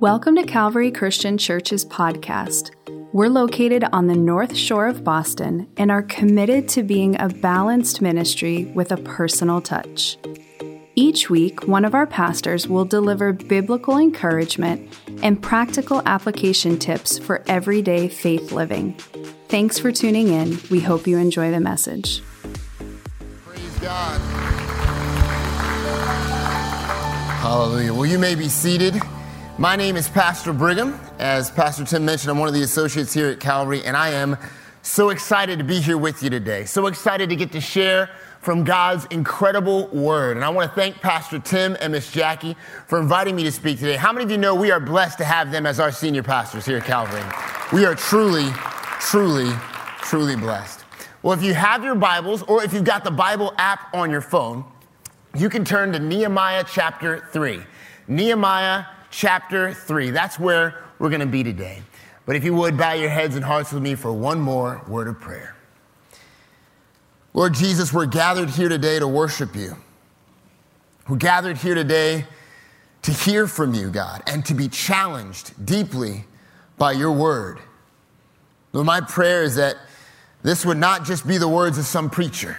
Welcome to Calvary Christian Church's podcast. We're located on the North Shore of Boston and are committed to being a balanced ministry with a personal touch. Each week, one of our pastors will deliver biblical encouragement and practical application tips for everyday faith living. Thanks for tuning in. We hope you enjoy the message. Praise God. Hallelujah. Well, you may be seated. My name is Pastor Brigham. As Pastor Tim mentioned, I'm one of the associates here at Calvary, and I am so excited to be here with you today. So excited to get to share from God's incredible word. And I want to thank Pastor Tim and Miss Jackie for inviting me to speak today. How many of you know we are blessed to have them as our senior pastors here at Calvary? We are truly, truly, truly blessed. Well, if you have your Bibles or if you've got the Bible app on your phone, you can turn to Nehemiah chapter 3. Nehemiah chapter 3. That's where we're going to be today. But if you would, bow your heads and hearts with me for one more word of prayer. Lord Jesus, we're gathered here today to worship you. We're gathered here today to hear from you, God, and to be challenged deeply by your word. Lord, my prayer is that this would not just be the words of some preacher,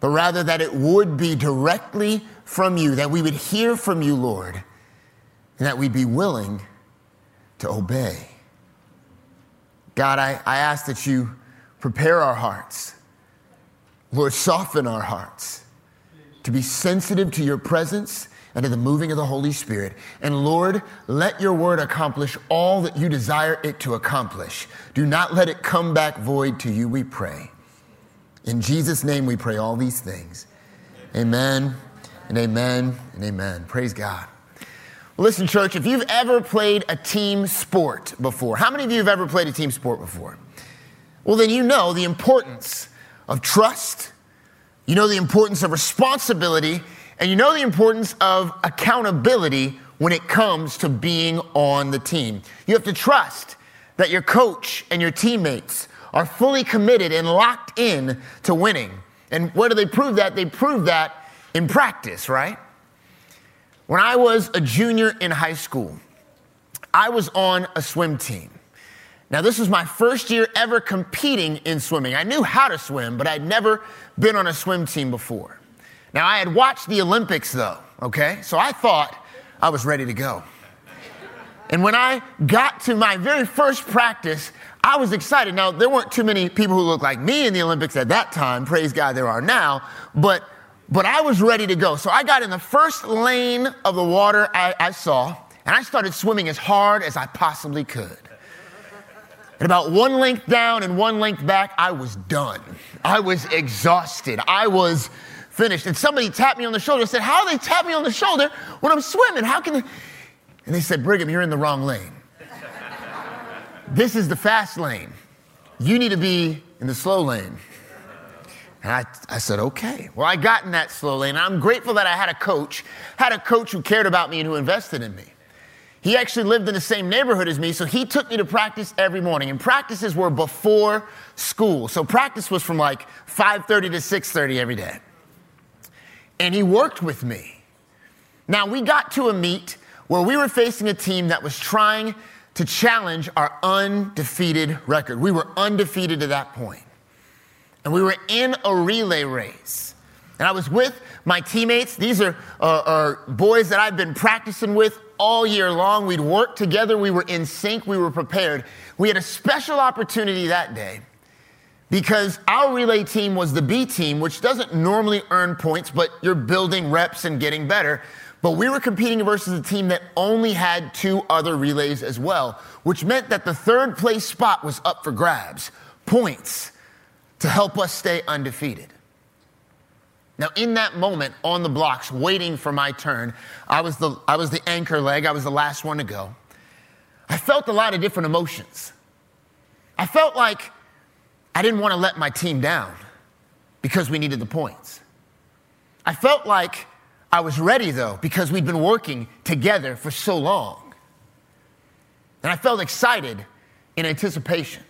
but rather that it would be directly from you, that we would hear from you, Lord, and that we'd be willing to obey. God, I, I ask that you prepare our hearts. Lord, soften our hearts to be sensitive to your presence and to the moving of the Holy Spirit. And Lord, let your word accomplish all that you desire it to accomplish. Do not let it come back void to you, we pray. In Jesus' name we pray all these things. Amen and amen and amen. Praise God. Listen, church, if you've ever played a team sport before, how many of you have ever played a team sport before? Well, then you know the importance of trust, you know the importance of responsibility, and you know the importance of accountability when it comes to being on the team. You have to trust that your coach and your teammates are fully committed and locked in to winning. And where do they prove that? They prove that in practice, right? When I was a junior in high school, I was on a swim team. Now, this was my first year ever competing in swimming. I knew how to swim, but I'd never been on a swim team before. Now, I had watched the Olympics though, okay? So I thought I was ready to go. And when I got to my very first practice, I was excited. Now, there weren't too many people who looked like me in the Olympics at that time. Praise God, there are now. But but I was ready to go. So I got in the first lane of the water I, I saw, and I started swimming as hard as I possibly could. And about one length down and one length back, I was done. I was exhausted. I was finished. And somebody tapped me on the shoulder and said, How do they tap me on the shoulder when I'm swimming? How can they? And they said, Brigham, you're in the wrong lane. this is the fast lane. You need to be in the slow lane. And I, I said, okay. Well, I got in that slow lane. I'm grateful that I had a coach, had a coach who cared about me and who invested in me. He actually lived in the same neighborhood as me, so he took me to practice every morning. And practices were before school. So practice was from like 5:30 to 6:30 every day. And he worked with me. Now, we got to a meet where we were facing a team that was trying to challenge our undefeated record. We were undefeated to that point and we were in a relay race. And I was with my teammates. These are, uh, are boys that I've been practicing with all year long. We'd worked together. We were in sync. We were prepared. We had a special opportunity that day because our relay team was the B team, which doesn't normally earn points, but you're building reps and getting better. But we were competing versus a team that only had two other relays as well, which meant that the third place spot was up for grabs points to help us stay undefeated. Now, in that moment on the blocks, waiting for my turn, I was, the, I was the anchor leg, I was the last one to go. I felt a lot of different emotions. I felt like I didn't want to let my team down because we needed the points. I felt like I was ready though because we'd been working together for so long. And I felt excited in anticipation.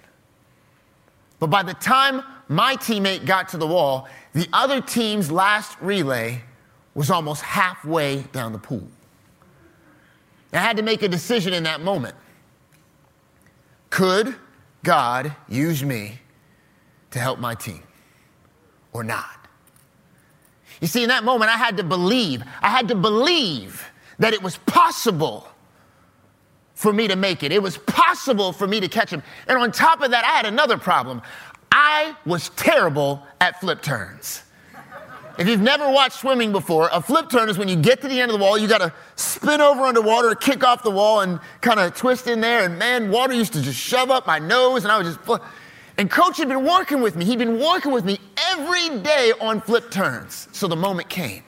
But by the time my teammate got to the wall, the other team's last relay was almost halfway down the pool. I had to make a decision in that moment. Could God use me to help my team or not? You see, in that moment, I had to believe, I had to believe that it was possible for me to make it. It was possible for me to catch him. And on top of that, I had another problem. I was terrible at flip turns. If you've never watched swimming before, a flip turn is when you get to the end of the wall, you got to spin over underwater, kick off the wall, and kind of twist in there. And man, water used to just shove up my nose, and I was just. And coach had been working with me. He'd been working with me every day on flip turns. So the moment came.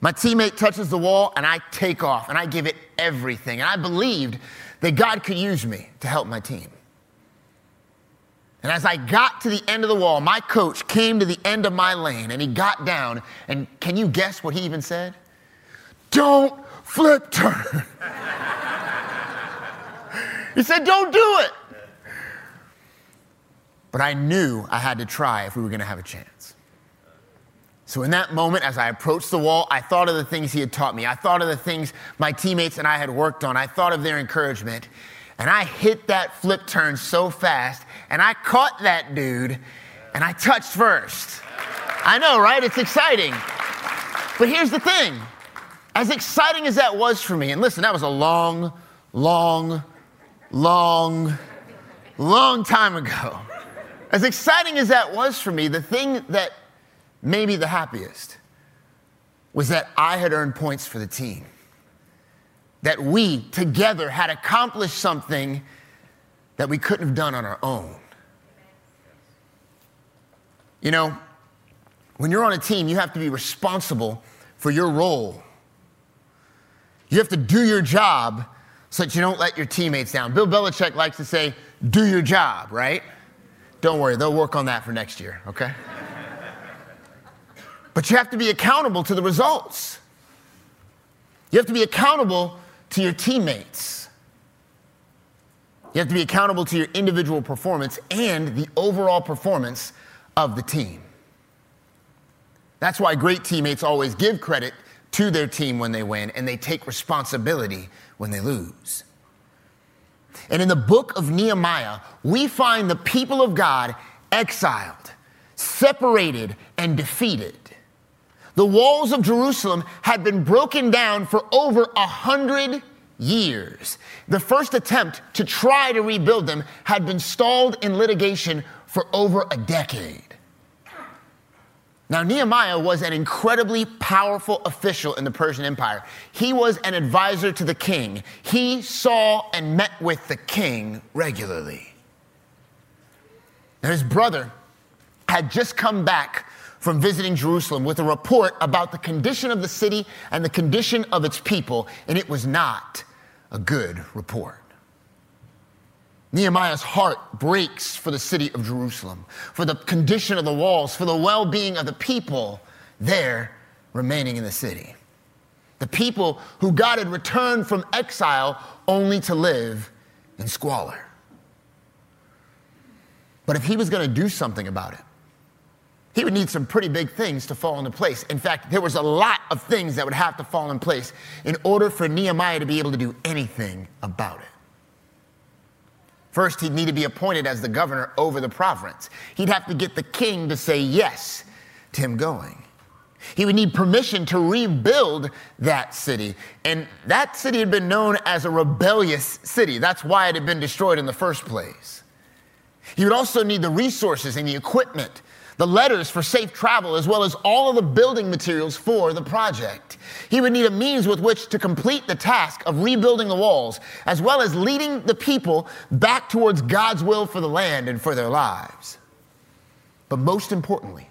My teammate touches the wall, and I take off, and I give it everything. And I believed that God could use me to help my team. And as I got to the end of the wall, my coach came to the end of my lane and he got down. And can you guess what he even said? Don't flip turn. he said, Don't do it. But I knew I had to try if we were going to have a chance. So, in that moment, as I approached the wall, I thought of the things he had taught me. I thought of the things my teammates and I had worked on. I thought of their encouragement. And I hit that flip turn so fast, and I caught that dude, and I touched first. I know, right? It's exciting. But here's the thing as exciting as that was for me, and listen, that was a long, long, long, long time ago. As exciting as that was for me, the thing that made me the happiest was that I had earned points for the team that we together had accomplished something that we couldn't have done on our own. You know, when you're on a team, you have to be responsible for your role. You have to do your job so that you don't let your teammates down. Bill Belichick likes to say, do your job, right? Don't worry, they'll work on that for next year, okay? But you have to be accountable to the results. You have to be accountable to your teammates. You have to be accountable to your individual performance and the overall performance of the team. That's why great teammates always give credit to their team when they win and they take responsibility when they lose. And in the book of Nehemiah, we find the people of God exiled, separated, and defeated. The walls of Jerusalem had been broken down for over a hundred years. The first attempt to try to rebuild them had been stalled in litigation for over a decade. Now, Nehemiah was an incredibly powerful official in the Persian Empire. He was an advisor to the king. He saw and met with the king regularly. Now, his brother had just come back from visiting Jerusalem with a report about the condition of the city and the condition of its people, and it was not a good report. Nehemiah's heart breaks for the city of Jerusalem, for the condition of the walls, for the well being of the people there remaining in the city. The people who God had returned from exile only to live in squalor. But if he was going to do something about it, he would need some pretty big things to fall into place. In fact, there was a lot of things that would have to fall in place in order for Nehemiah to be able to do anything about it. First, he'd need to be appointed as the governor over the province. He'd have to get the king to say yes to him going. He would need permission to rebuild that city. And that city had been known as a rebellious city. That's why it had been destroyed in the first place. He would also need the resources and the equipment the letters for safe travel, as well as all of the building materials for the project. He would need a means with which to complete the task of rebuilding the walls, as well as leading the people back towards God's will for the land and for their lives. But most importantly,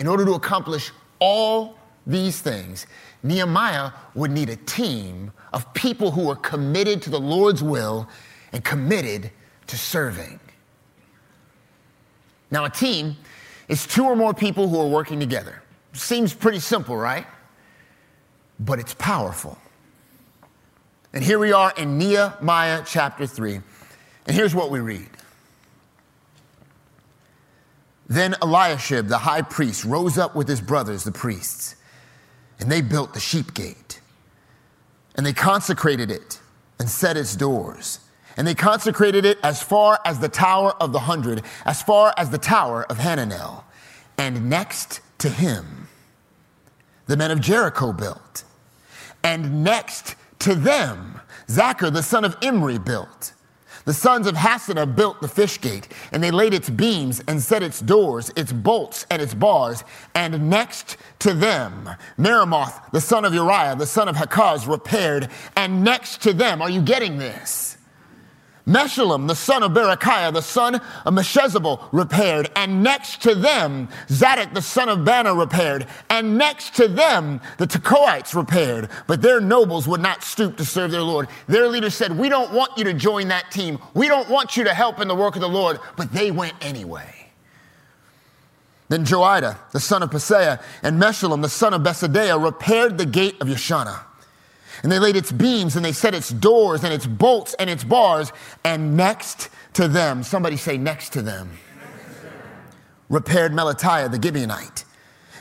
in order to accomplish all these things, Nehemiah would need a team of people who were committed to the Lord's will and committed to serving. Now, a team is two or more people who are working together. Seems pretty simple, right? But it's powerful. And here we are in Nehemiah chapter 3. And here's what we read. Then Eliashib, the high priest, rose up with his brothers, the priests, and they built the sheep gate. and they consecrated it and set its doors. And they consecrated it as far as the Tower of the Hundred, as far as the Tower of Hananel. And next to him, the men of Jericho built. And next to them, Zaccur, the son of Imri, built. The sons of Hassenaah built the fish gate, and they laid its beams and set its doors, its bolts, and its bars. And next to them, Meremoth, the son of Uriah, the son of Hakaz, repaired. And next to them, are you getting this? Meshullam, the son of Berechiah, the son of Meshezabel, repaired. And next to them, Zadok, the son of Baana, repaired. And next to them, the Tekoites repaired. But their nobles would not stoop to serve their Lord. Their leaders said, We don't want you to join that team. We don't want you to help in the work of the Lord. But they went anyway. Then Joiada, the son of Paseah, and Meshullam, the son of Besodeiah, repaired the gate of Yeshanah. And they laid its beams and they set its doors and its bolts and its bars. And next to them, somebody say, next to them, repaired Melatiah the Gibeonite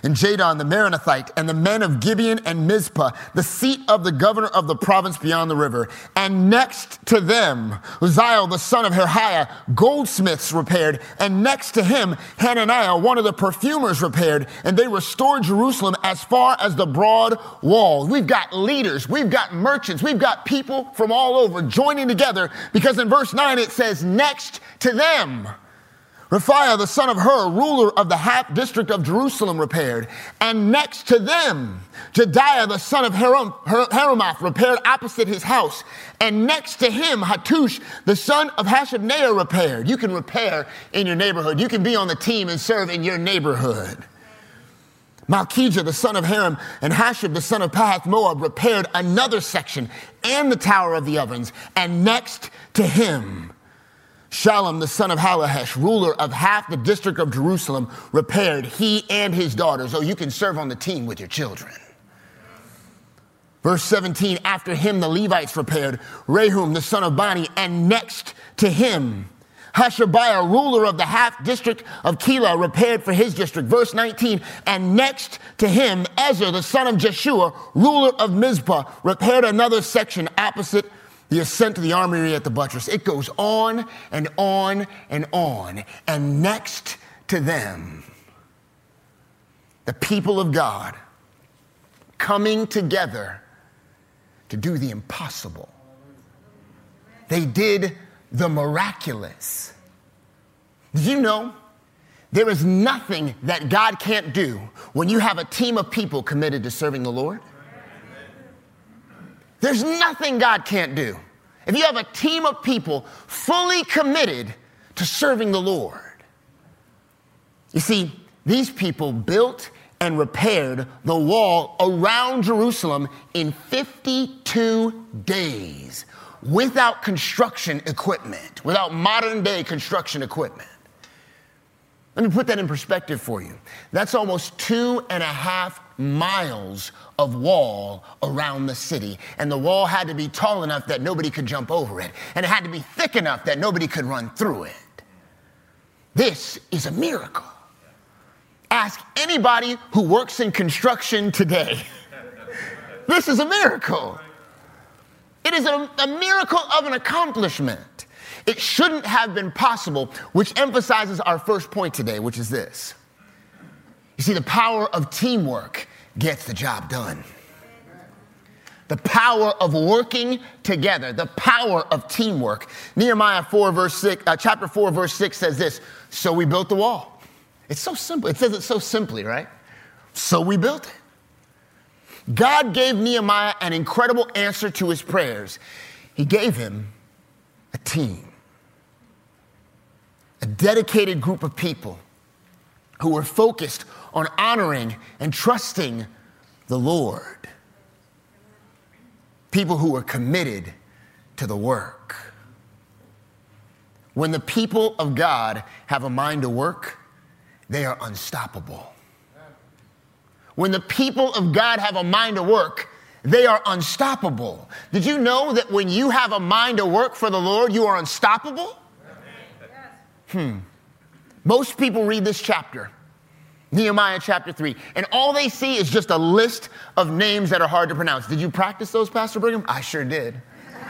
and Jadon the Meronothite, and the men of Gibeon and Mizpah, the seat of the governor of the province beyond the river. And next to them, Uzziel the son of Harhaiah, goldsmiths repaired, and next to him, Hananiah, one of the perfumers repaired, and they restored Jerusalem as far as the broad wall. We've got leaders, we've got merchants, we've got people from all over joining together because in verse 9 it says, next to them. Raphiah, the son of Hur, ruler of the half district of Jerusalem, repaired. And next to them, Jedaiah, the son of Haram, Haramath, repaired opposite his house. And next to him, Hattush, the son of Hashabneiah, repaired. You can repair in your neighborhood. You can be on the team and serve in your neighborhood. Malchijah, the son of Haram, and Hashab, the son of Pahath Moab, repaired another section and the Tower of the Ovens. And next to him, Shallum, the son of Hallohesh, ruler of half the district of Jerusalem, repaired he and his daughters. Oh, you can serve on the team with your children. Verse 17, after him the Levites repaired, Rehum, the son of Bani, and next to him, Hashabiah, ruler of the half district of Keilah, repaired for his district. Verse 19, and next to him, Ezra, the son of Jeshua, ruler of Mizpah, repaired another section opposite the ascent to the armory at the buttress. It goes on and on and on. And next to them, the people of God coming together to do the impossible. They did the miraculous. Did you know there is nothing that God can't do when you have a team of people committed to serving the Lord? There's nothing God can't do. If you have a team of people fully committed to serving the Lord. You see, these people built and repaired the wall around Jerusalem in 52 days without construction equipment, without modern day construction equipment. Let me put that in perspective for you. That's almost two and a half miles of wall around the city. And the wall had to be tall enough that nobody could jump over it. And it had to be thick enough that nobody could run through it. This is a miracle. Ask anybody who works in construction today. this is a miracle. It is a, a, miracle of an accomplishment. It shouldn't have been possible, which emphasizes our first point today, which is this. You see, the power of teamwork gets the job done. The power of working together, the power of teamwork. Nehemiah 4, verse 6, uh, chapter 4, verse 6 says this So we built the wall. It's so simple. It says it so simply, right? So we built it. God gave Nehemiah an incredible answer to his prayers. He gave him a team, a dedicated group of people who were focused on honoring and trusting the Lord. People who are committed to the work. When the people of God have a mind to work, they are unstoppable. When the people of God have a mind to work, they are unstoppable. Did you know that when you have a mind to work for the Lord, you are unstoppable? Hmm. Most people read this chapter Nehemiah chapter 3. And all they see is just a list of names that are hard to pronounce. Did you practice those, Pastor Brigham? I sure did.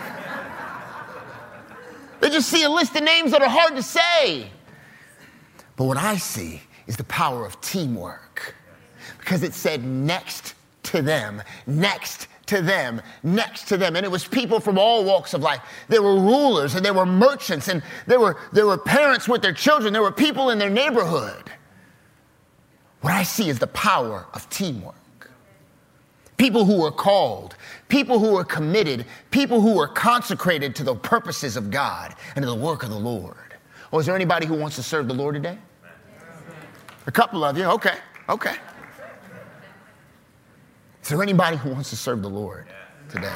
they just see a list of names that are hard to say. But what I see is the power of teamwork because it said next to them, next to them, next to them. And it was people from all walks of life. There were rulers and there were merchants and there were, there were parents with their children. There were people in their neighborhood. What I see is the power of teamwork. People who are called, people who are committed, people who are consecrated to the purposes of God and to the work of the Lord. Oh, is there anybody who wants to serve the Lord today? A couple of you, okay, okay. Is there anybody who wants to serve the Lord today?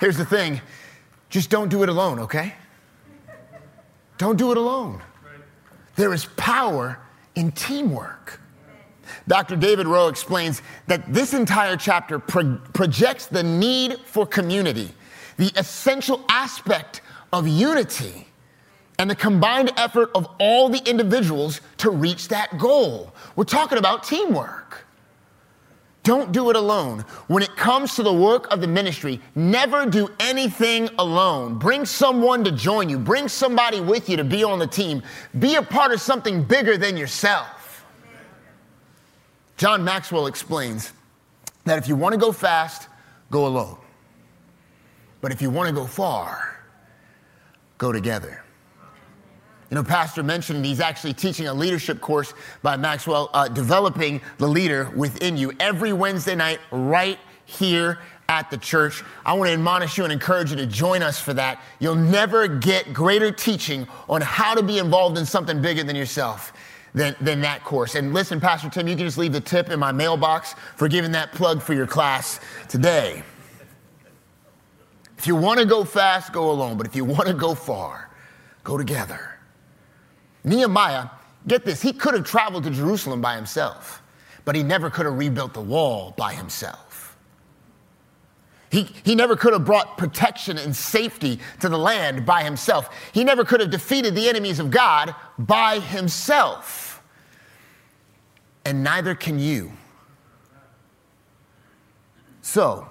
Here's the thing just don't do it alone, okay? Don't do it alone. There is power in teamwork. Dr. David Rowe explains that this entire chapter pro- projects the need for community, the essential aspect of unity, and the combined effort of all the individuals to reach that goal. We're talking about teamwork. Don't do it alone. When it comes to the work of the ministry, never do anything alone. Bring someone to join you, bring somebody with you to be on the team. Be a part of something bigger than yourself. John Maxwell explains that if you want to go fast, go alone. But if you want to go far, go together. You know, Pastor mentioned he's actually teaching a leadership course by Maxwell, uh, developing the leader within you every Wednesday night, right here at the church. I want to admonish you and encourage you to join us for that. You'll never get greater teaching on how to be involved in something bigger than yourself. Than, than that course. And listen, Pastor Tim, you can just leave the tip in my mailbox for giving that plug for your class today. If you want to go fast, go alone. But if you want to go far, go together. Nehemiah, get this, he could have traveled to Jerusalem by himself, but he never could have rebuilt the wall by himself. He, he never could have brought protection and safety to the land by himself. He never could have defeated the enemies of God by himself. And neither can you. So,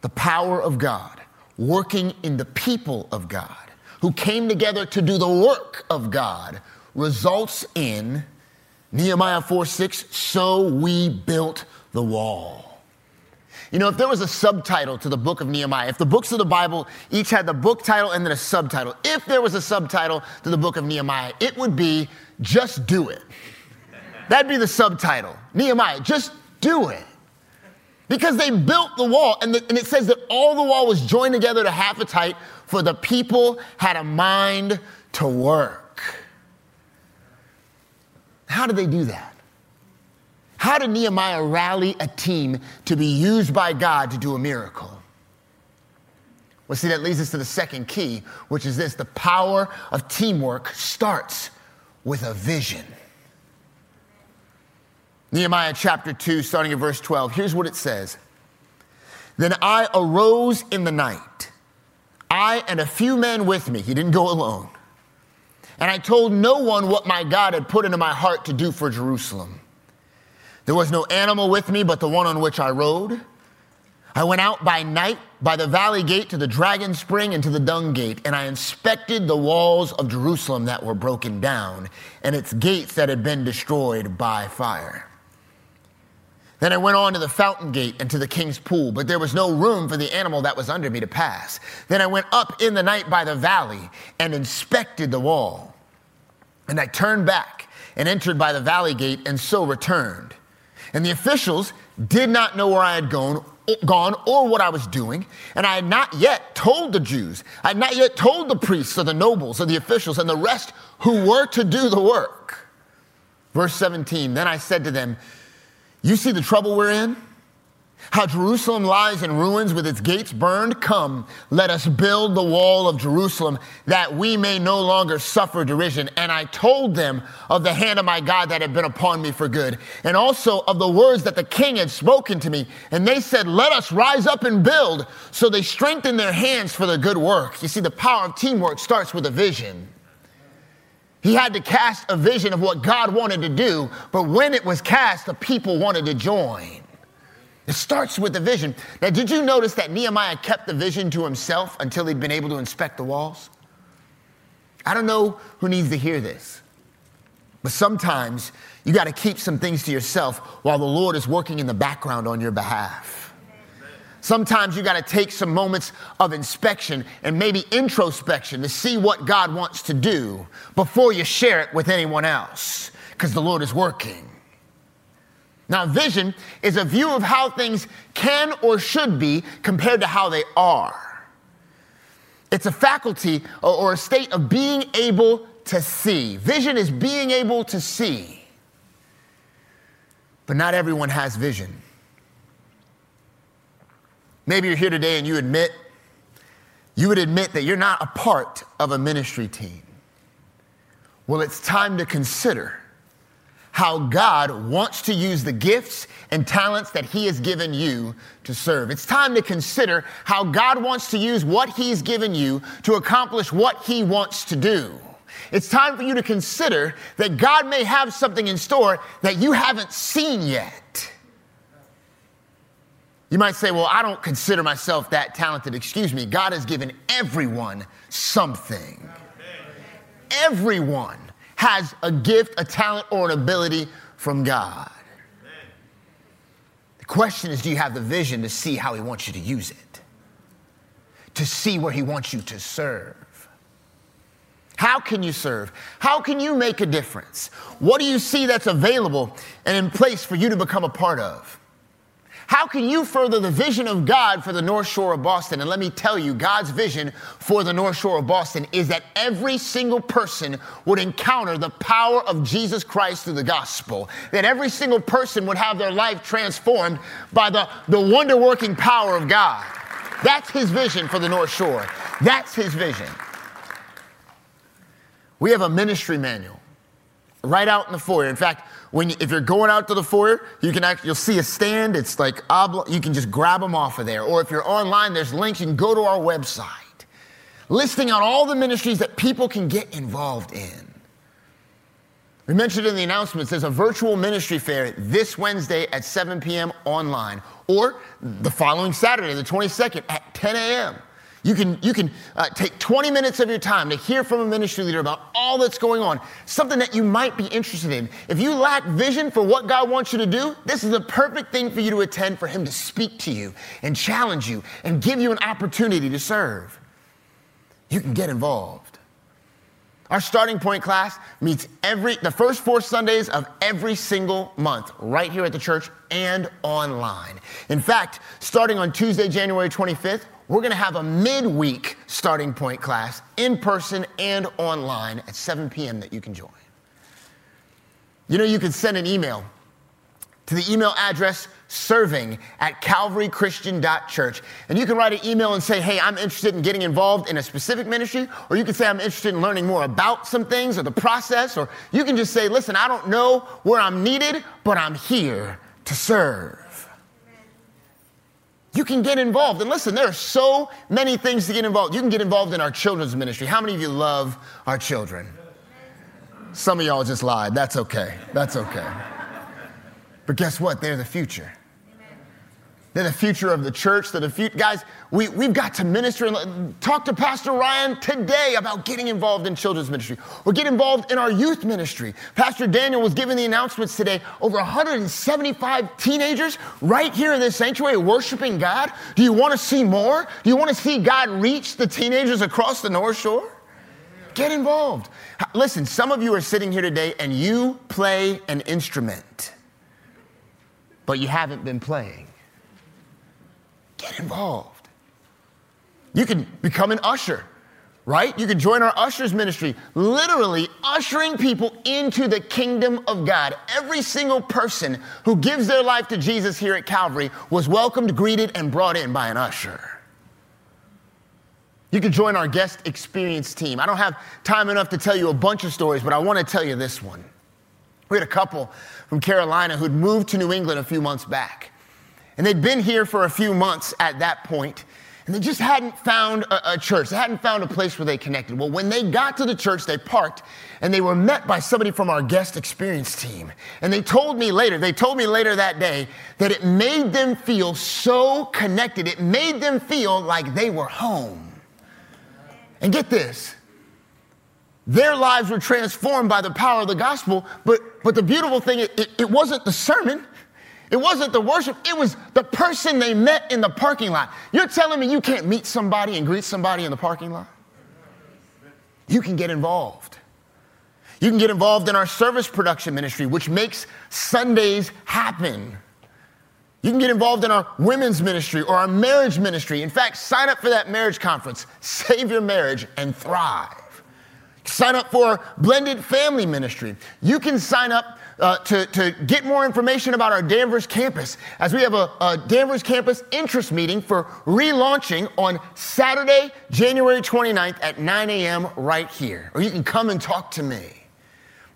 the power of God working in the people of God who came together to do the work of God results in Nehemiah 4 6, so we built the wall. You know, if there was a subtitle to the book of Nehemiah, if the books of the Bible each had the book title and then a subtitle, if there was a subtitle to the book of Nehemiah, it would be Just Do It. That'd be the subtitle. Nehemiah, just do it. Because they built the wall, and, the, and, it says that all the wall was joined together to half its height, for the people had a mind to work. How did they do that? How did Nehemiah rally a team to be used by God to do a miracle? Well, see, that leads us to the second key, which is this the power of teamwork starts with a vision. Nehemiah chapter 2, starting at verse 12. Here's what it says Then I arose in the night I and a few men with me, he didn't go alone. And I told no one what my God had put into my heart to do for Jerusalem. There was no animal with me but the one on which I rode. I went out by night by the valley gate to the dragon spring and to the dung gate, and I inspected the walls of Jerusalem that were broken down and its gates that had been destroyed by fire. Then I went on to the fountain gate and to the king's pool, but there was no room for the animal that was under me to pass. Then I went up in the night by the valley and inspected the wall. And I turned back and entered by the valley gate and so returned. And the officials did not know where I had gone, gone or what I was doing. And I had not yet told the Jews, I had not yet told the priests or the nobles or the officials and the rest who were to do the work. Verse 17 Then I said to them, you see the trouble we're in? How Jerusalem lies in ruins with its gates burned? Come, let us build the wall of Jerusalem that we may no longer suffer derision. And I told them of the hand of my God that had been upon me for good, and also of the words that the king had spoken to me. And they said, Let us rise up and build. So they strengthened their hands for the good work. You see, the power of teamwork starts with a vision. He had to cast a vision of what God wanted to do, but when it was cast, the people wanted to join. It starts with the vision. Now, did you notice that Nehemiah kept the vision to himself until he'd been able to inspect the walls? I don't know who needs to hear this, but sometimes you got to keep some things to yourself while the Lord is working in the background on your behalf. Sometimes you got to take some moments of inspection and maybe introspection to see what God wants to do before you share it with anyone else because the Lord is working. Now, vision is a view of how things can or should be compared to how they are. It's a faculty or, a state of being able to see. Vision is being able to see. But not everyone has vision. Maybe you're here today and you admit, you would admit that you're not a part of a ministry team. Well, it's time to consider how God wants to use the gifts and talents that He has given you to serve. It's time to consider how God wants to use what He's given you to accomplish what He wants to do. It's time for you to consider that God may have something in store that you haven't seen yet. You might say, Well, I don't consider myself that talented. Excuse me, God has given everyone something. Everyone has a gift, a talent, or an ability from God. The question is do you have the vision to see how He wants you to use it? To see where He wants you to serve? How can you serve? How can you make a difference? What do you see that's available and in place for you to become a part of? How can you further the vision of God for the North Shore of Boston? And let me tell you, God's vision for the North Shore of Boston is that every single person would encounter the power of Jesus Christ through the gospel. That every single person would have their life transformed by the, the wonder working power of God. That's his vision for the North Shore. That's his vision. We have a ministry manual right out in the foyer. In fact, when you, if you're going out to the foyer, you can actually, you'll see a stand. It's like you can just grab them off of there. Or if you're online, there's links. You can go to our website, listing out all the ministries that people can get involved in. We mentioned in the announcements there's a virtual ministry fair this Wednesday at 7 p.m. online, or the following Saturday, the 22nd, at 10 a.m. You can, you can uh, take 20 minutes of your time to hear from a ministry leader about all that's going on, something that you might be interested in. If you lack vision for what God wants you to do, this is the perfect thing for you to attend for Him to speak to you and challenge you and give you an opportunity to serve. You can get involved. Our starting point class meets every the first four Sundays of every single month right here at the church and online. In fact, starting on Tuesday, January 25th, we're going to have a midweek starting point class in person and online at 7 p.m. that you can join. You know, you can send an email to the email address serving at calvarychristian.church. And you can write an email and say, hey, I'm interested in getting involved in a specific ministry, or you can say, I'm interested in learning more about some things or the process, or you can just say, listen, I don't know where I'm needed, but I'm here to serve. You can get involved. And listen, there are so many things to get involved. You can get involved in our children's ministry. How many of you love our children? Some of y'all just lied. That's okay. That's okay. But guess what? They're the future. They're the future of the church. The future. Guys, we, we've got to minister and uh, talk to Pastor Ryan today about getting involved in children's ministry or get involved in our youth ministry. Pastor Daniel was giving the announcements today. Over 175 teenagers right here in this sanctuary worshiping God. Do you want to see more? Do you want to see God reach the teenagers across the North Shore? Get involved. Listen, some of you are sitting here today and you play an instrument, but you haven't been playing. Get involved. You can become an usher, right? You can join our ushers ministry, literally ushering people into the kingdom of God. Every single person who gives their life to Jesus here at Calvary was welcomed, greeted, and brought in by an usher. You can join our guest experience team. I don't have time enough to tell you a bunch of stories, but I want to tell you this one. We had a couple from Carolina who'd moved to New England a few months back. And they'd been here for a few months at that point, And they just hadn't found a, a, church. They hadn't found a place where they connected. Well, when they got to the church, they parked and they were met by somebody from our guest experience team. And they told me later, they told me later that day that it made them feel so connected. It made them feel like they were home. And get this their lives were transformed by the power of the gospel, but, but the beautiful thing, it, it wasn't the sermon. It wasn't the worship, it was the person they met in the parking lot. You're telling me you can't meet somebody and greet somebody in the parking lot? You can get involved. You can get involved in our service production ministry, which makes Sundays happen. You can get involved in our women's ministry or our marriage ministry. In fact, sign up for that marriage conference, Save Your Marriage and Thrive. Sign up for blended family ministry. You can sign up uh, to, to get more information about our Danvers campus, as we have a, a Danvers campus interest meeting for relaunching on Saturday, January 29th at 9 a.m. right here. Or you can come and talk to me.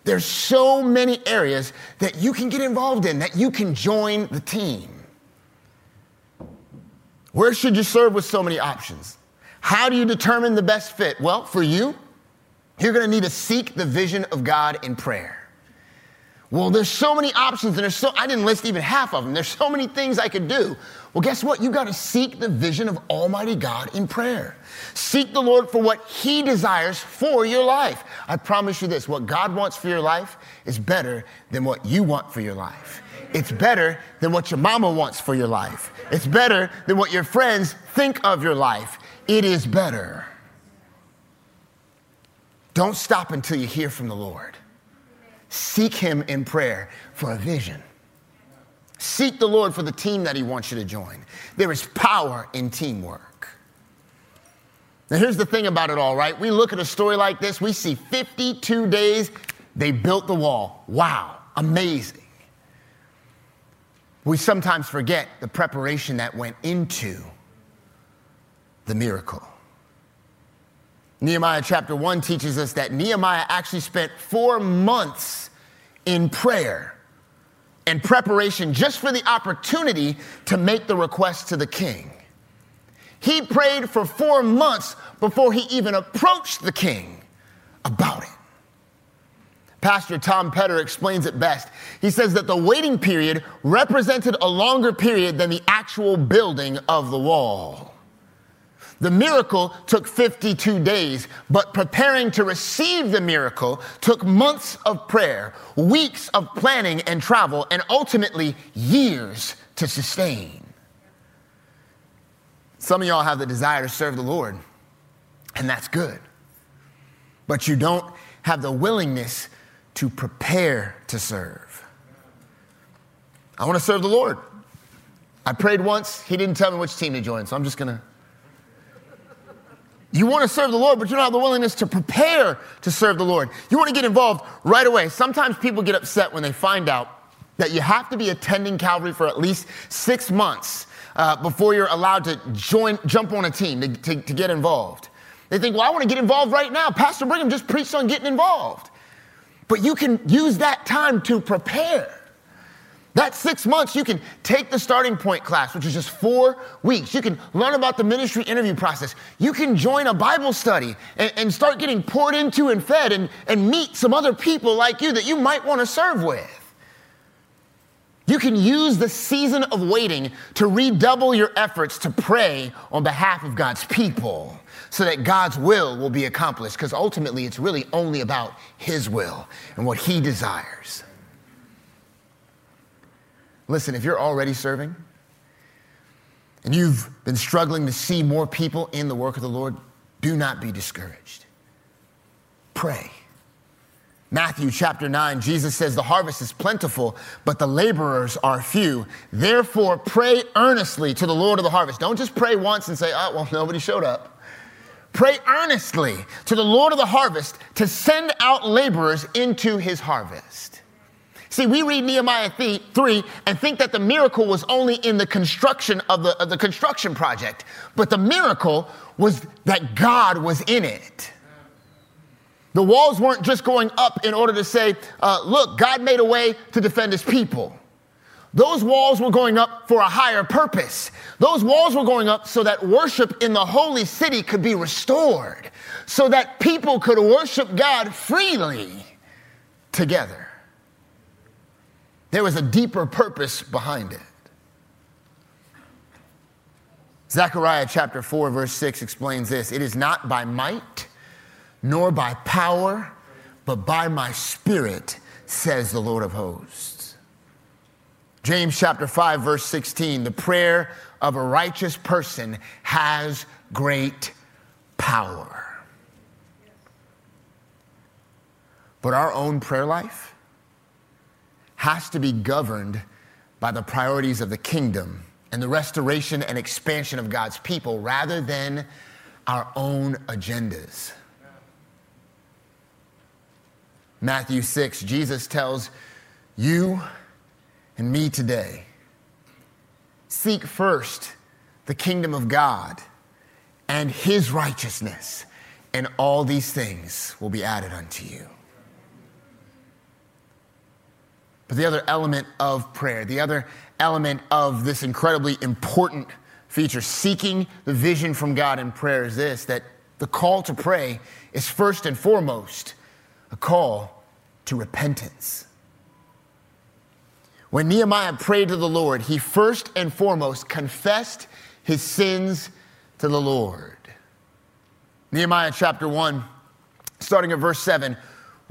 There's so many areas that you can get involved in, that you can join the team. Where should you serve with so many options? How do you determine the best fit? Well, for you, you're going to need to seek the vision of God in prayer. Well, there's so many options, and there's so, I didn't list even half of them. There's so many things I could do. Well, guess what? You got to seek the vision of Almighty God in prayer. Seek the Lord for what He desires for your life. I promise you this what God wants for your life is better than what you want for your life. It's better than what your mama wants for your life. It's better than what your friends think of your life. It is better. Don't stop until you hear from the Lord. Seek Him in prayer for a vision. Seek the Lord for the team that He wants you to join. There is power in teamwork. Now, here's the thing about it all, right? We look at a story like this, we see 52 days, they built the wall. Wow, amazing. We sometimes forget the preparation that went into the miracle. Nehemiah chapter 1 teaches us that Nehemiah actually spent four months in prayer and preparation just for the opportunity to make the request to the king. He prayed for four months before he even approached the king about it. Pastor Tom Petter explains it best. He says that the waiting period represented a longer period than the actual building of the wall. The miracle took 52 days, but preparing to receive the miracle took months of prayer, weeks of planning and travel, and ultimately years to sustain. Some of y'all have the desire to serve the Lord, and that's good. But you don't have the willingness to prepare to serve. I want to serve the Lord. I prayed once, he didn't tell me which team to join, so I'm just going to you want to serve the Lord, but you don't have the willingness to prepare to serve the Lord. You want to get involved right away. Sometimes people get upset when they find out that you have to be attending Calvary for at least six months uh, before you're allowed to join, jump on a team to, to, to get involved. They think, well, I want to get involved right now. Pastor Brigham just preached on getting involved. But you can use that time to prepare. That six months, you can take the starting point class, which is just four weeks. You can learn about the ministry interview process. You can join a Bible study and, and start getting poured into and fed and, and meet some other people like you that you might want to serve with. You can use the season of waiting to redouble your efforts to pray on behalf of God's people so that God's will will be accomplished, because ultimately it's really only about His will and what He desires. Listen, if you're already serving and you've been struggling to see more people in the work of the Lord, do not be discouraged. Pray. Matthew chapter 9, Jesus says, The harvest is plentiful, but the laborers are few. Therefore, pray earnestly to the Lord of the harvest. Don't just pray once and say, Oh, well, nobody showed up. Pray earnestly to the Lord of the harvest to send out laborers into his harvest. See, we read Nehemiah 3 and think that the miracle was only in the construction of the, of the construction project, but the miracle was that God was in it. The walls weren't just going up in order to say, uh, look, God made a way to defend his people. Those walls were going up for a higher purpose. Those walls were going up so that worship in the holy city could be restored, so that people could worship God freely together. There was a deeper purpose behind it. Zechariah chapter 4, verse 6 explains this It is not by might nor by power, but by my spirit, says the Lord of hosts. James chapter 5, verse 16 the prayer of a righteous person has great power. But our own prayer life has to be governed by the priorities of the kingdom and the restoration and expansion of God's people rather than our own agendas. Matthew 6, Jesus tells you and me today seek first the kingdom of God and his righteousness, and all these things will be added unto you. But the other element of prayer, the other element of this incredibly important feature, seeking the vision from God in prayer, is this that the call to pray is first and foremost a call to repentance. When Nehemiah prayed to the Lord, he first and foremost confessed his sins to the Lord. Nehemiah chapter 1, starting at verse 7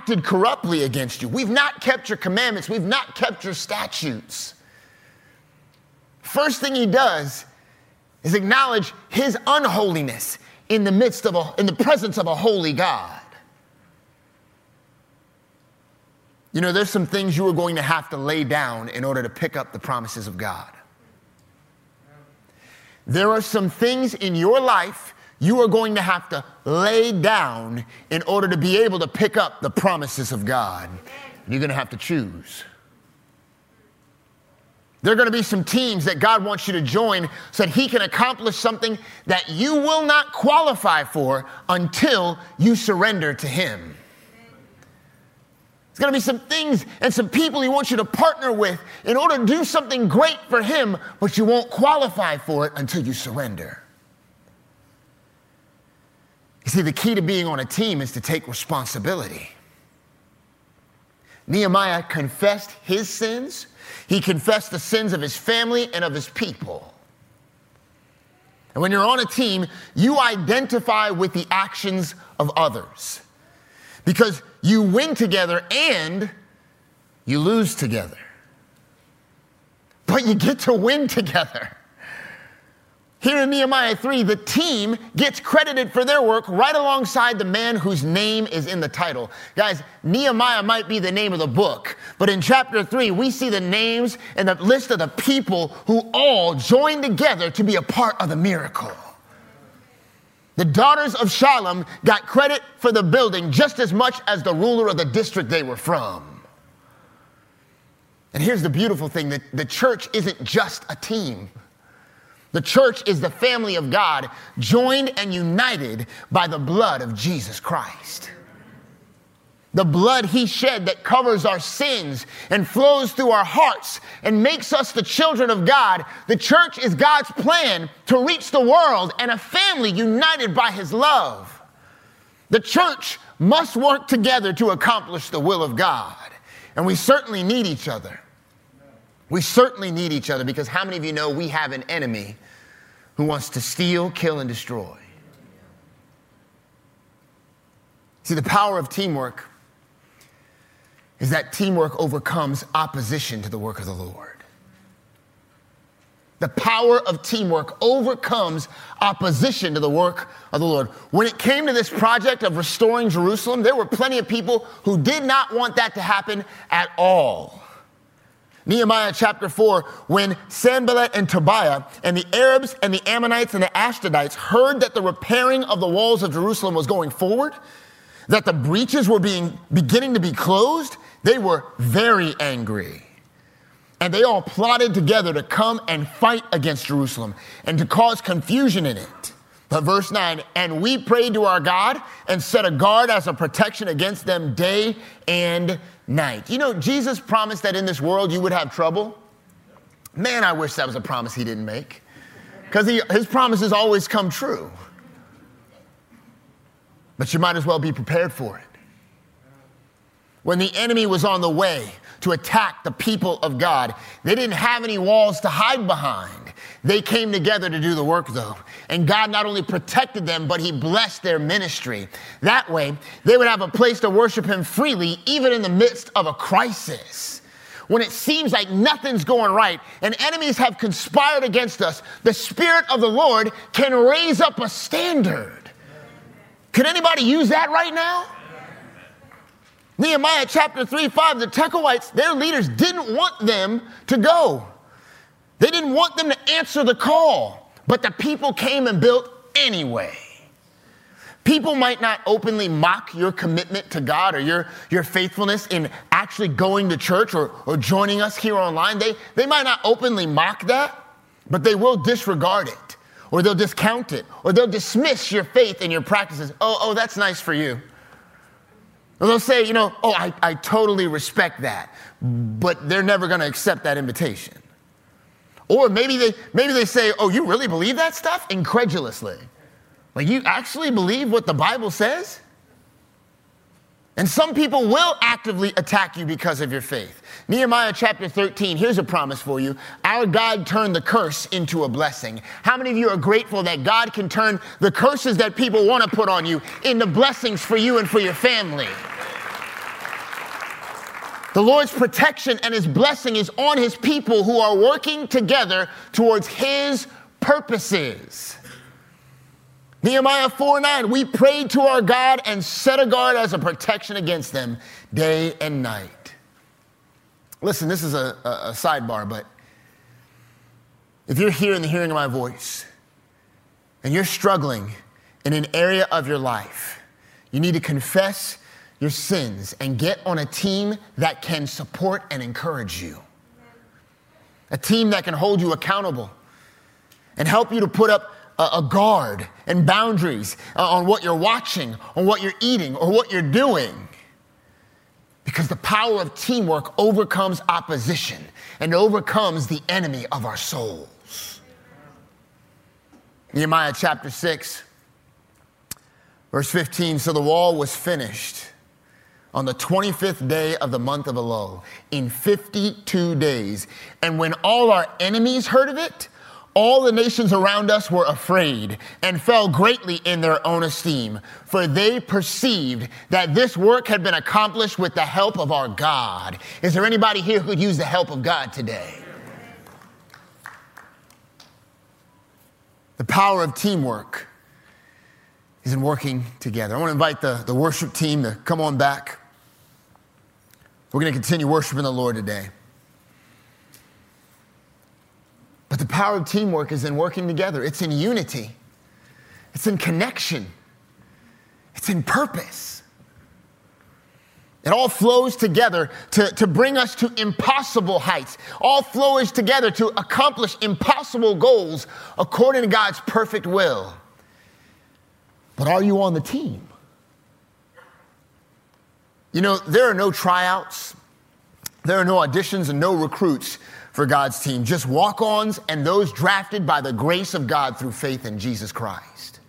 acted corruptly against you. We've not kept your commandments. We've not kept your statutes. First thing he does is acknowledge his unholiness in the midst of a, in the presence of a holy God. You know, there's some things you are going to have to lay down in order to pick up the promises of God. There are some things in your life you are going to have to lay down in order to be able to pick up the promises of God. You're going to have to choose. There are going to be some teams that God wants you to join so that He can accomplish something that you will not qualify for until you surrender to Him. There's going to be some things and some people He wants you to partner with in order to do something great for Him, but you won't qualify for it until you surrender. You see, the key to being on a team is to take responsibility. Nehemiah confessed his sins, he confessed the sins of his family and of his people. And when you're on a team, you identify with the actions of others because you win together and you lose together. But you get to win together. Here in Nehemiah 3, the team gets credited for their work right alongside the man whose name is in the title. Guys, Nehemiah might be the name of the book, but in chapter 3, we see the names and the list of the people who all joined together to be a part of the miracle. The daughters of Shallum got credit for the building just as much as the ruler of the district they were from. And here's the beautiful thing that the church isn't just a team. The church is the family of God, joined and united by the blood of Jesus Christ. The blood he shed that covers our sins and flows through our hearts and makes us the children of God. The church is God's plan to reach the world and a family united by his love. The church must work together to accomplish the will of God. And we certainly need each other. We certainly need each other because how many of you know we have an enemy who wants to steal, kill, and destroy? See, the power of teamwork is that teamwork overcomes opposition to the work of the Lord. The power of teamwork overcomes opposition to the work of the Lord. When it came to this project of restoring Jerusalem, there were plenty of people who did not want that to happen at all. Nehemiah chapter 4, when Sanballat and Tobiah and the Arabs and the Ammonites and the Ashdodites heard that the repairing of the walls of Jerusalem was going forward, that the breaches were being, beginning to be closed, they were very angry. And they all plotted together to come and fight against Jerusalem and to cause confusion in it. But verse 9, and we prayed to our God and set a guard as a protection against them day and night. You know, Jesus promised that in this world you would have trouble. Man, I wish that was a promise he didn't make because his promises always come true. But you might as well be prepared for it. When the enemy was on the way to attack the people of God, they didn't have any walls to hide behind. They came together to do the work, though. And God not only protected them, but He blessed their ministry. That way, they would have a place to worship Him freely, even in the midst of a crisis. When it seems like nothing's going right and enemies have conspired against us, the Spirit of the Lord can raise up a standard. Can anybody use that right now? Nehemiah chapter 3 5, the Tekoites, their leaders didn't want them to go. They didn't want them to answer the call, but the people came and built anyway. People might not openly mock your commitment to God or your, your faithfulness in actually going to church or, or joining us here online. They, they might not openly mock that, but they will disregard it, or they'll discount it, or they'll dismiss your faith and your practices. Oh, oh, that's nice for you. Or they'll say, you know, oh, I, I totally respect that, but they're never going to accept that invitation. Or maybe they, maybe they say, oh, you really believe that stuff? Incredulously. Like, you actually believe what the Bible says? And some people will actively attack you because of your faith. Nehemiah chapter 13, here's a promise for you. Our God turned the curse into a blessing. How many of you are grateful that God can turn the curses that people want to put on you into blessings for you and for your family? The Lord's protection and his blessing is on his people who are working together towards his purposes. Nehemiah 4 9, we prayed to our God and set a guard as a protection against them day and night. Listen, this is a, a, a sidebar, but if you're here in the hearing of my voice and you're struggling in an area of your life, you need to confess your sins and get on a team that can support and encourage you. A team that can hold you accountable and help you to put up a, guard and boundaries uh, on what you're watching, on what you're eating, or what you're doing. Because the power of teamwork overcomes opposition and overcomes the enemy of our souls. Nehemiah chapter 6, verse 15 So the wall was finished on the 25th day of the month of Elul in 52 days. And when all our enemies heard of it, all the nations around us were afraid and fell greatly in their own esteem, for they perceived that this work had been accomplished with the help of our God. Is there anybody here who could use the help of God today? The power of teamwork is in working together. I want to invite the, the worship team to come on back. We're going to continue worshiping the Lord today. But the power of teamwork is in working together, it's in unity, it's in connection, it's in purpose. It all flows together to, to bring us to impossible heights. All flows together to accomplish impossible goals according to God's perfect will. But are you on the team? You know, there are no tryouts, there are no auditions, and no recruits for God's team. Just walk ons and those drafted by the grace of God through faith in Jesus Christ.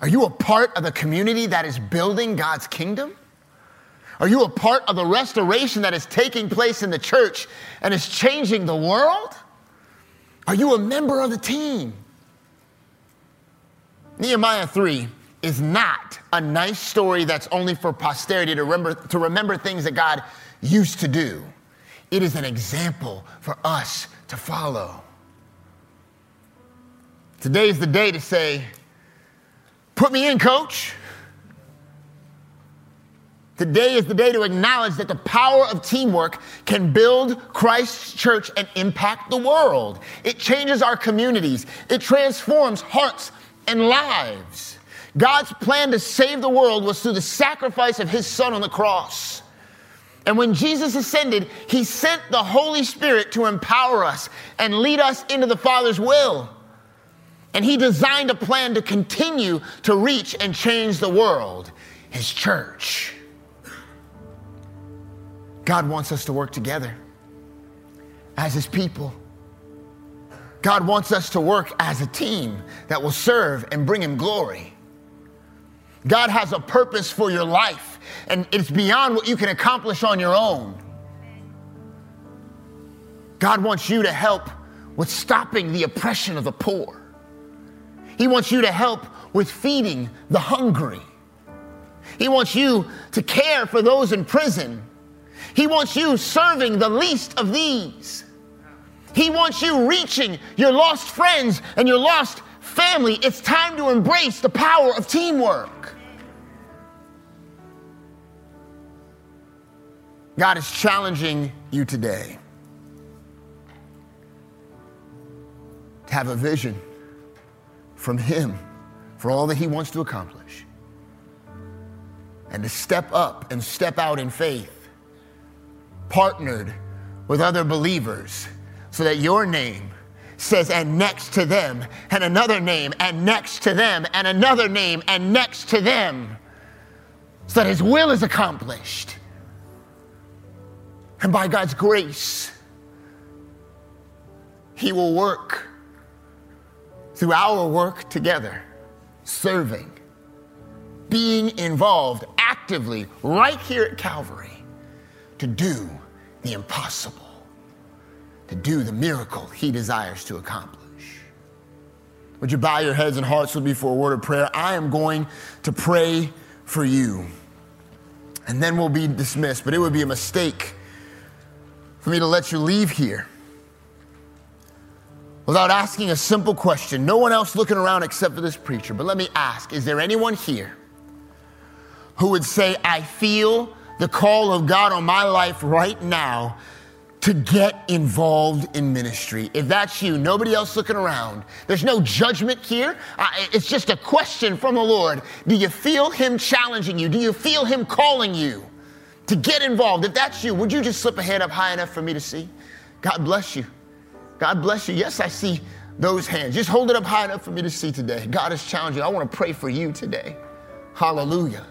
Are you a part of a community that is building God's kingdom? Are you a part of the restoration that is taking place in the church and is changing the world? Are you a member of the team? Nehemiah 3 is not a nice story that's only for posterity to remember, to remember things that God used to do. It is an example for us to follow. Today is the day to say, Put me in, coach. Today is the day to acknowledge that the power of teamwork can build Christ's church and impact the world. It changes our communities, it transforms hearts and lives. God's plan to save the world was through the sacrifice of his son on the cross. And when Jesus ascended, he sent the Holy Spirit to empower us and lead us into the Father's will. And he designed a plan to continue to reach and change the world, his church. God wants us to work together as his people. God wants us to work as a team that will serve and bring him glory. God has a purpose for your life, and it's beyond what you can accomplish on your own. God wants you to help with stopping the oppression of the poor. He wants you to help with feeding the hungry. He wants you to care for those in prison. He wants you serving the least of these. He wants you reaching your lost friends and your lost family. It's time to embrace the power of teamwork. God is challenging you today to have a vision from Him for all that He wants to accomplish and to step up and step out in faith, partnered with other believers so that your name says, and next to them, and another name, and next to them, and another name, and next to them, so that His will is accomplished. And by God's grace, He will work through our work together, serving, being involved actively right here at Calvary to do the impossible, to do the miracle He desires to accomplish. Would you bow your heads and hearts with me for a word of prayer? I am going to pray for you, and then we'll be dismissed, but it would be a mistake for me to let you leave here without asking a simple question. No one else looking around except for this preacher. But let me ask is there anyone here who would say, I feel the call of God on my life right now to get involved in ministry? If that's you, nobody else looking around, there's no judgment here. It's just a question from the Lord. Do you feel Him challenging you? Do you feel Him calling you? To get involved. If that's you, would you just slip a hand up high enough for me to see? God bless you. God bless you. Yes, I see those hands. Just hold it up high enough for me to see today. God is challenging. I want to pray for you today. Hallelujah.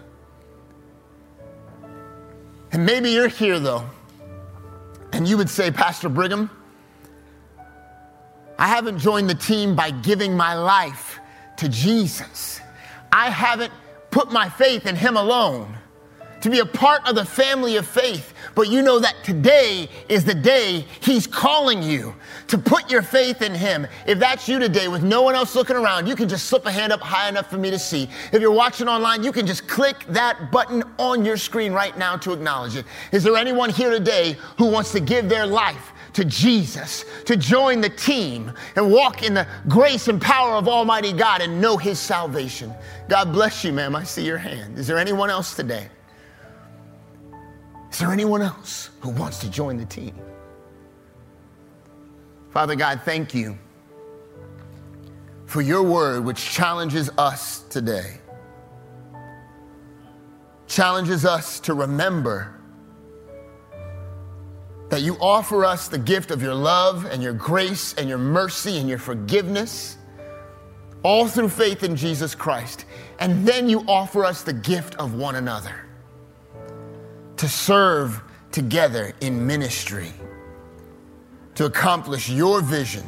And maybe you're here though, and you would say, Pastor Brigham, I haven't joined the team by giving my life to Jesus. I haven't put my faith in Him alone to be a part of the family of faith. But you know that today is the day He's calling you to put your faith in Him. If that's you today with no one else looking around, you can just slip a hand up high enough for me to see. If you're watching online, you can just click that button on your screen right now to acknowledge it. Is there anyone here today who wants to give their life? to Jesus, to join the team and walk in the grace and power of Almighty God and know His salvation. God bless you, ma'am. I see your hand. Is there anyone else today? Is there anyone else who wants to join the team? Father God, thank you for your word, which challenges us today. Challenges us to remember that you offer us the gift of your love and your grace and your mercy and your forgiveness, all through faith in Jesus Christ. And then you offer us the gift of one another to serve together in ministry, to accomplish your vision,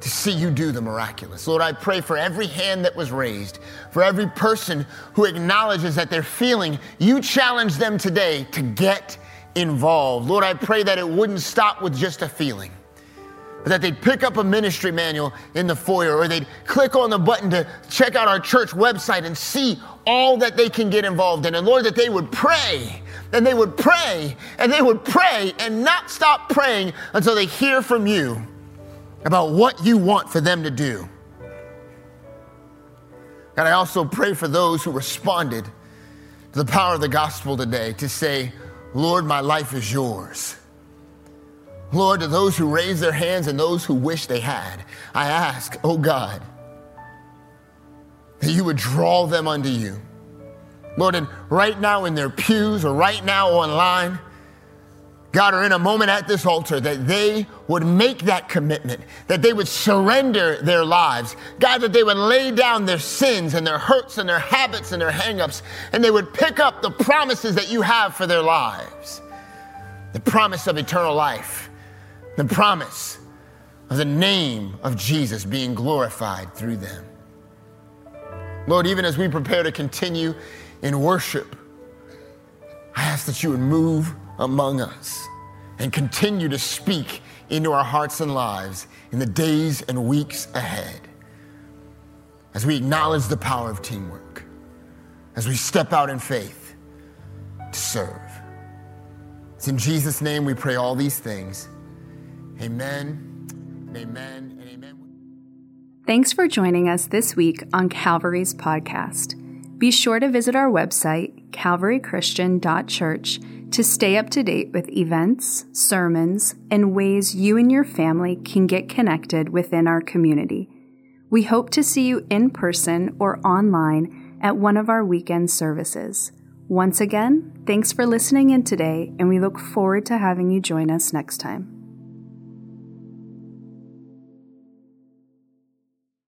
to see you do the miraculous. Lord, I pray for every hand that was raised, for every person who acknowledges that they're feeling, you challenge them today to get involved. Lord, I pray that it wouldn't stop with just a feeling that they'd pick up a ministry manual in the foyer or they'd click on the button to check out our church website and see all that they can get involved in. And Lord, that they would pray and they would pray and they would pray and not stop praying until they hear from you about what you want for them to do. God, I also pray for those who responded to the power of the gospel today to say, Lord, my life is yours. Lord, to those who raise their hands and those who wish they had, I ask, oh God, that you would draw them unto you. Lord, and right now in their pews or right now online, God, or in a moment at this altar, that they would make that commitment, that they would surrender their lives. God, that they would lay down their sins and their hurts and their habits and their hangups, and they would pick up the promises that you have for their lives the promise of eternal life, the promise of the name of Jesus being glorified through them. Lord, even as we prepare to continue in worship, I ask that you would move among us and continue to speak into our hearts and lives in the days and weeks ahead as we acknowledge the power of teamwork, as we step out in faith to serve. It's in Jesus' name we pray all these things. Amen, amen, and amen. Thanks for joining us this week on Calvary's podcast. Be sure to visit our website, calvarychristian.church, to stay up to date with events, sermons, and ways you and your family can get connected within our community. We hope to see you in person or online at one of our weekend services. Once again, thanks for listening in today, and we look forward to having you join us next time.